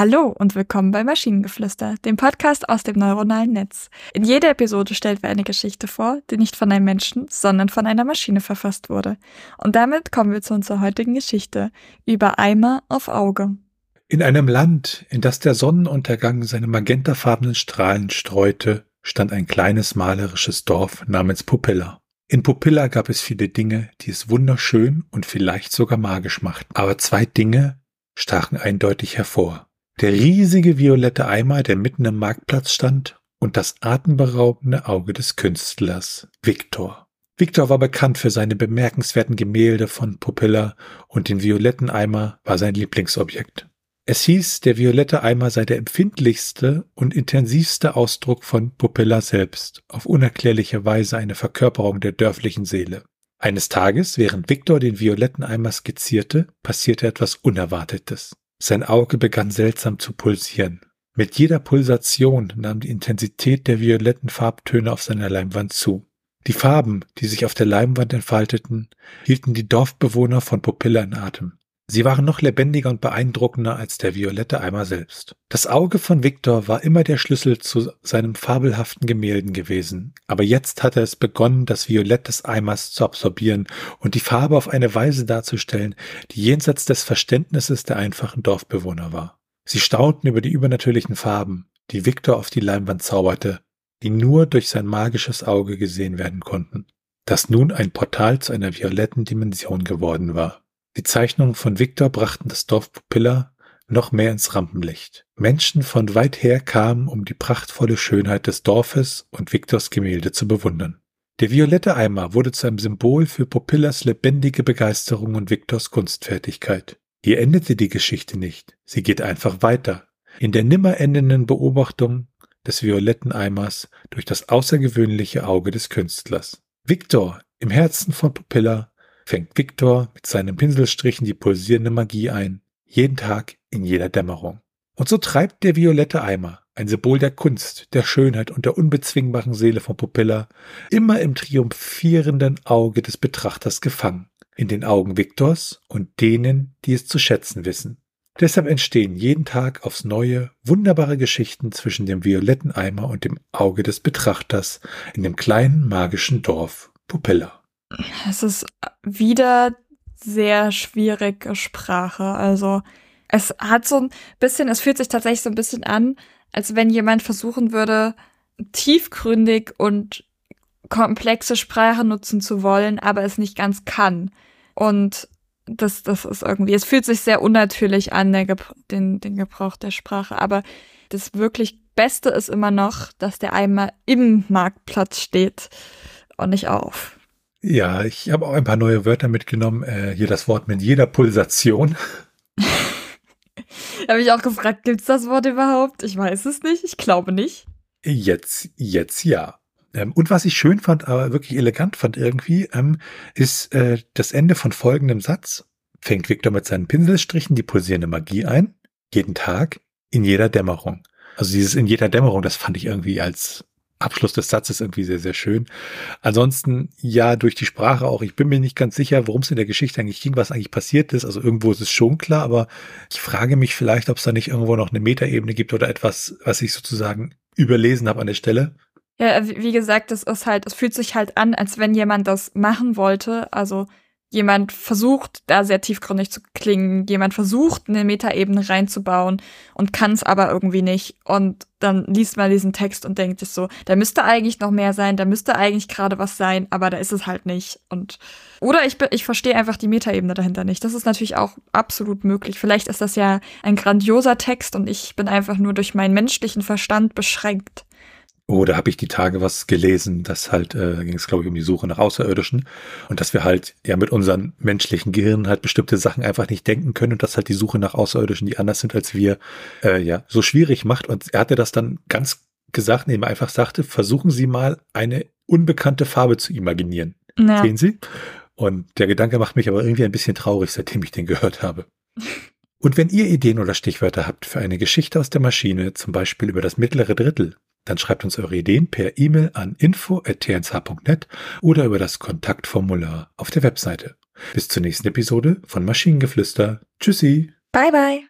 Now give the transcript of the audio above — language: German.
Hallo und willkommen bei Maschinengeflüster, dem Podcast aus dem neuronalen Netz. In jeder Episode stellt wir eine Geschichte vor, die nicht von einem Menschen, sondern von einer Maschine verfasst wurde. Und damit kommen wir zu unserer heutigen Geschichte über Eimer auf Auge. In einem Land, in das der Sonnenuntergang seine magentafarbenen Strahlen streute, stand ein kleines malerisches Dorf namens Pupilla. In Pupilla gab es viele Dinge, die es wunderschön und vielleicht sogar magisch machten. Aber zwei Dinge stachen eindeutig hervor. Der riesige violette Eimer, der mitten im Marktplatz stand, und das atemberaubende Auge des Künstlers, Victor. Victor war bekannt für seine bemerkenswerten Gemälde von Pupilla und den violetten Eimer war sein Lieblingsobjekt. Es hieß, der violette Eimer sei der empfindlichste und intensivste Ausdruck von Pupilla selbst, auf unerklärliche Weise eine Verkörperung der dörflichen Seele. Eines Tages, während Victor den violetten Eimer skizzierte, passierte etwas Unerwartetes. Sein Auge begann seltsam zu pulsieren. Mit jeder Pulsation nahm die Intensität der violetten Farbtöne auf seiner Leinwand zu. Die Farben, die sich auf der Leinwand entfalteten, hielten die Dorfbewohner von Pupilla in Atem. Sie waren noch lebendiger und beeindruckender als der violette Eimer selbst. Das Auge von Victor war immer der Schlüssel zu seinem fabelhaften Gemälden gewesen, aber jetzt hatte es begonnen, das Violett des Eimers zu absorbieren und die Farbe auf eine Weise darzustellen, die jenseits des Verständnisses der einfachen Dorfbewohner war. Sie staunten über die übernatürlichen Farben, die Victor auf die Leinwand zauberte, die nur durch sein magisches Auge gesehen werden konnten, das nun ein Portal zu einer violetten Dimension geworden war. Die Zeichnungen von Victor brachten das Dorf Pupilla noch mehr ins Rampenlicht. Menschen von weit her kamen, um die prachtvolle Schönheit des Dorfes und Victors Gemälde zu bewundern. Der violette Eimer wurde zu einem Symbol für Pupillas lebendige Begeisterung und Victors Kunstfertigkeit. Hier endete die Geschichte nicht. Sie geht einfach weiter. In der nimmer endenden Beobachtung des violetten Eimers durch das außergewöhnliche Auge des Künstlers. Victor im Herzen von Pupilla fängt Viktor mit seinen Pinselstrichen die pulsierende Magie ein, jeden Tag in jeder Dämmerung. Und so treibt der violette Eimer, ein Symbol der Kunst, der Schönheit und der unbezwingbaren Seele von Pupilla, immer im triumphierenden Auge des Betrachters gefangen, in den Augen Viktors und denen, die es zu schätzen wissen. Deshalb entstehen jeden Tag aufs Neue wunderbare Geschichten zwischen dem violetten Eimer und dem Auge des Betrachters in dem kleinen magischen Dorf Pupilla. Es ist wieder sehr schwierige Sprache. Also es hat so ein bisschen, es fühlt sich tatsächlich so ein bisschen an, als wenn jemand versuchen würde, tiefgründig und komplexe Sprache nutzen zu wollen, aber es nicht ganz kann. Und das, das ist irgendwie, es fühlt sich sehr unnatürlich an, der Gebr den, den Gebrauch der Sprache. Aber das wirklich Beste ist immer noch, dass der Eimer im Marktplatz steht und nicht auf. Ja, ich habe auch ein paar neue Wörter mitgenommen. Äh, hier das Wort mit jeder Pulsation. habe ich auch gefragt, gibt's das Wort überhaupt? Ich weiß es nicht. Ich glaube nicht. Jetzt, jetzt ja. Ähm, und was ich schön fand, aber wirklich elegant fand irgendwie, ähm, ist äh, das Ende von folgendem Satz. Fängt Victor mit seinen Pinselstrichen die pulsierende Magie ein. Jeden Tag, in jeder Dämmerung. Also dieses in jeder Dämmerung, das fand ich irgendwie als Abschluss des Satzes irgendwie sehr, sehr schön. Ansonsten, ja, durch die Sprache auch. Ich bin mir nicht ganz sicher, worum es in der Geschichte eigentlich ging, was eigentlich passiert ist. Also irgendwo ist es schon klar, aber ich frage mich vielleicht, ob es da nicht irgendwo noch eine Metaebene gibt oder etwas, was ich sozusagen überlesen habe an der Stelle. Ja, wie gesagt, es ist halt, es fühlt sich halt an, als wenn jemand das machen wollte. Also jemand versucht, da sehr tiefgründig zu klingen, jemand versucht, eine Metaebene reinzubauen und kann es aber irgendwie nicht. Und dann liest man diesen Text und denkt sich so, da müsste eigentlich noch mehr sein, da müsste eigentlich gerade was sein, aber da ist es halt nicht. Und oder ich, ich verstehe einfach die Metaebene dahinter nicht. Das ist natürlich auch absolut möglich. Vielleicht ist das ja ein grandioser Text und ich bin einfach nur durch meinen menschlichen Verstand beschränkt. Oder habe ich die Tage was gelesen, dass halt, äh, ging es glaube ich um die Suche nach Außerirdischen und dass wir halt ja mit unseren menschlichen Gehirnen halt bestimmte Sachen einfach nicht denken können und dass halt die Suche nach Außerirdischen, die anders sind als wir, äh, ja, so schwierig macht. Und er hatte das dann ganz gesagt, indem er einfach sagte, versuchen Sie mal eine unbekannte Farbe zu imaginieren. Ja. Sehen Sie? Und der Gedanke macht mich aber irgendwie ein bisschen traurig, seitdem ich den gehört habe. Und wenn ihr Ideen oder Stichwörter habt für eine Geschichte aus der Maschine, zum Beispiel über das mittlere Drittel, dann schreibt uns eure Ideen per E-Mail an info.tnsh.net oder über das Kontaktformular auf der Webseite. Bis zur nächsten Episode von Maschinengeflüster. Tschüssi. Bye bye.